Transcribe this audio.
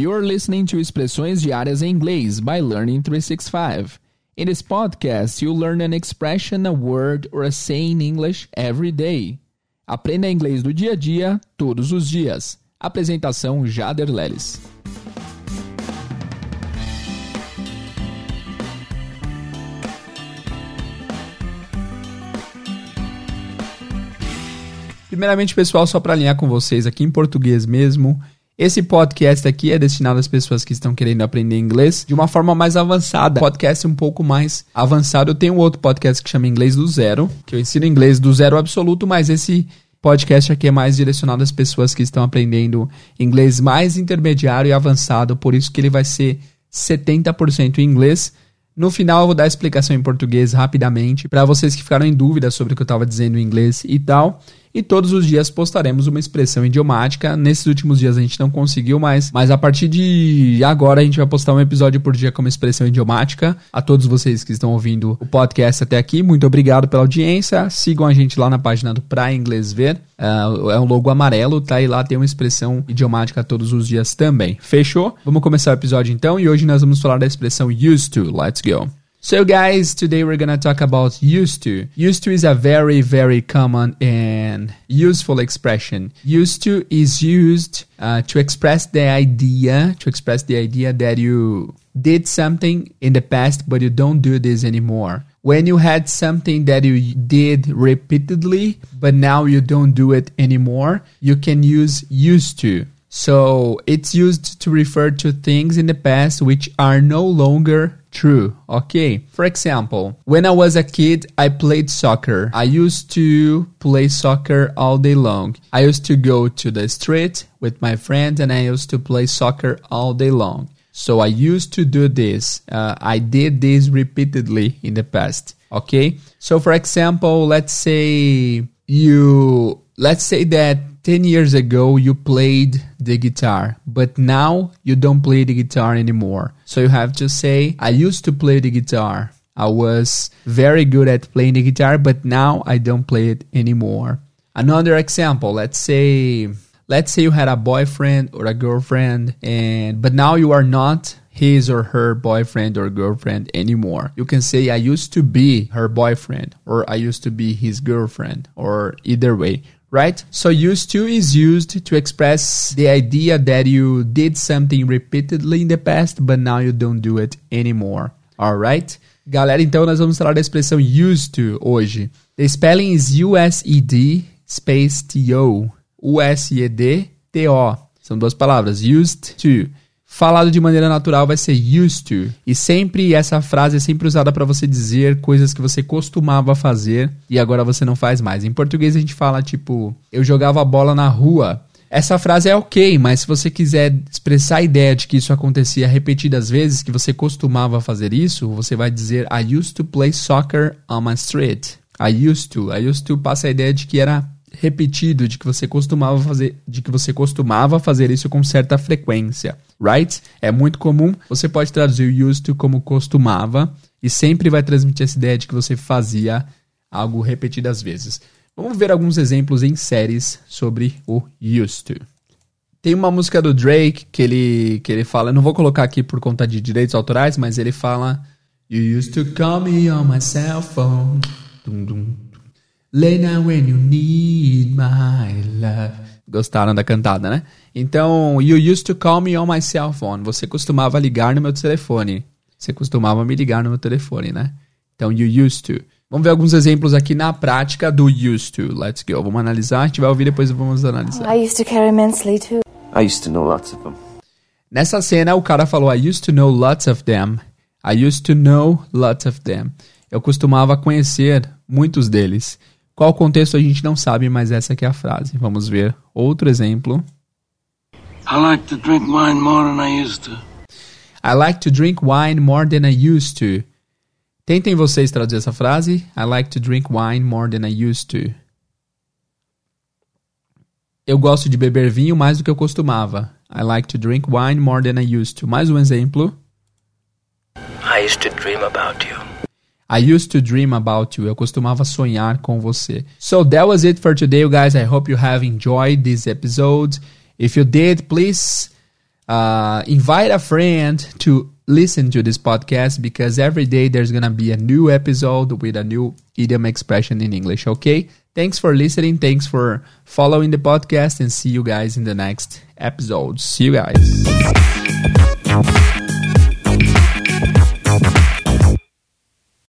You're listening to Expressões Diárias em Inglês by Learning 365. In this podcast, you'll learn an expression, a word, or a saying in English every day. Aprenda inglês do dia a dia, todos os dias. Apresentação Jader Leles. Primeiramente, pessoal, só para alinhar com vocês aqui em português mesmo, esse podcast aqui é destinado às pessoas que estão querendo aprender inglês de uma forma mais avançada. Podcast um pouco mais avançado. Eu tenho outro podcast que chama Inglês do Zero, que eu ensino inglês do zero absoluto, mas esse podcast aqui é mais direcionado às pessoas que estão aprendendo inglês mais intermediário e avançado, por isso que ele vai ser 70% em inglês. No final eu vou dar a explicação em português rapidamente para vocês que ficaram em dúvida sobre o que eu estava dizendo em inglês e tal e todos os dias postaremos uma expressão idiomática. Nesses últimos dias a gente não conseguiu mais, mas a partir de agora a gente vai postar um episódio por dia com uma expressão idiomática. A todos vocês que estão ouvindo o podcast até aqui, muito obrigado pela audiência. Sigam a gente lá na página do Pra Inglês Ver. Uh, é um logo amarelo, tá? E lá tem uma expressão idiomática todos os dias também. Fechou? Vamos começar o episódio então e hoje nós vamos falar da expressão used to. Let's go. So guys, today we're gonna talk about used to. Used to is a very, very common and useful expression. Used to is used uh, to express the idea, to express the idea that you did something in the past, but you don't do this anymore. When you had something that you did repeatedly, but now you don't do it anymore, you can use used to. So it's used to refer to things in the past which are no longer true. Okay. For example, when I was a kid, I played soccer. I used to play soccer all day long. I used to go to the street with my friends and I used to play soccer all day long. So I used to do this. Uh, I did this repeatedly in the past. Okay. So for example, let's say you, let's say that 10 years ago you played the guitar, but now you don't play the guitar anymore. So you have to say, I used to play the guitar. I was very good at playing the guitar, but now I don't play it anymore. Another example, let's say let's say you had a boyfriend or a girlfriend and but now you are not his or her boyfriend or girlfriend anymore. You can say I used to be her boyfriend or I used to be his girlfriend or either way right? So used to is used to express the idea that you did something repeatedly in the past, but now you don't do it anymore. Alright? Galera, então nós vamos falar da expressão used to hoje. The spelling is U-S-E-D space T-O. U-S-E-D-T-O. São duas palavras. Used to falado de maneira natural vai ser used to. E sempre essa frase é sempre usada para você dizer coisas que você costumava fazer e agora você não faz mais. Em português a gente fala tipo, eu jogava bola na rua. Essa frase é ok, mas se você quiser expressar a ideia de que isso acontecia repetidas vezes, que você costumava fazer isso, você vai dizer I used to play soccer on my street. I used to. I used to passa a ideia de que era repetido, de que você costumava fazer, de que você costumava fazer isso com certa frequência, right? É muito comum. Você pode traduzir used to como costumava e sempre vai transmitir essa ideia de que você fazia algo repetidas vezes. Vamos ver alguns exemplos em séries sobre o used to. Tem uma música do Drake que ele, que ele fala, não vou colocar aqui por conta de direitos autorais, mas ele fala You used to call me on my cell phone. Dum, dum, Lena when you need my love. Gostaram da cantada, né? Então, you used to call me on my cell phone. Você costumava ligar no meu telefone. Você costumava me ligar no meu telefone, né? Então, you used to. Vamos ver alguns exemplos aqui na prática do used to. Let's go. Vamos analisar. A gente vai ouvir depois vamos analisar. I used to care immensely too. I used to know lots of them. Nessa cena, o cara falou I used to know lots of them. I used to know lots of them. Eu costumava conhecer muitos deles. Qual o contexto a gente não sabe, mas essa aqui é a frase. Vamos ver outro exemplo. I like to drink wine more than I used to. I like to drink wine more than I used to. Tentem vocês traduzir essa frase. I like to drink wine more than I used to. Eu gosto de beber vinho mais do que eu costumava. I like to drink wine more than I used to. Mais um exemplo. I used to dream about you. I used to dream about you. Eu costumava sonhar com você. So that was it for today, guys. I hope you have enjoyed this episode. If you did, please Uh, invite a friend to listen to this podcast because every day there's gonna be a new episode with a new idiom expression in English. Okay. Thanks for listening. Thanks for following the podcast and see you guys in the next episode. See you guys.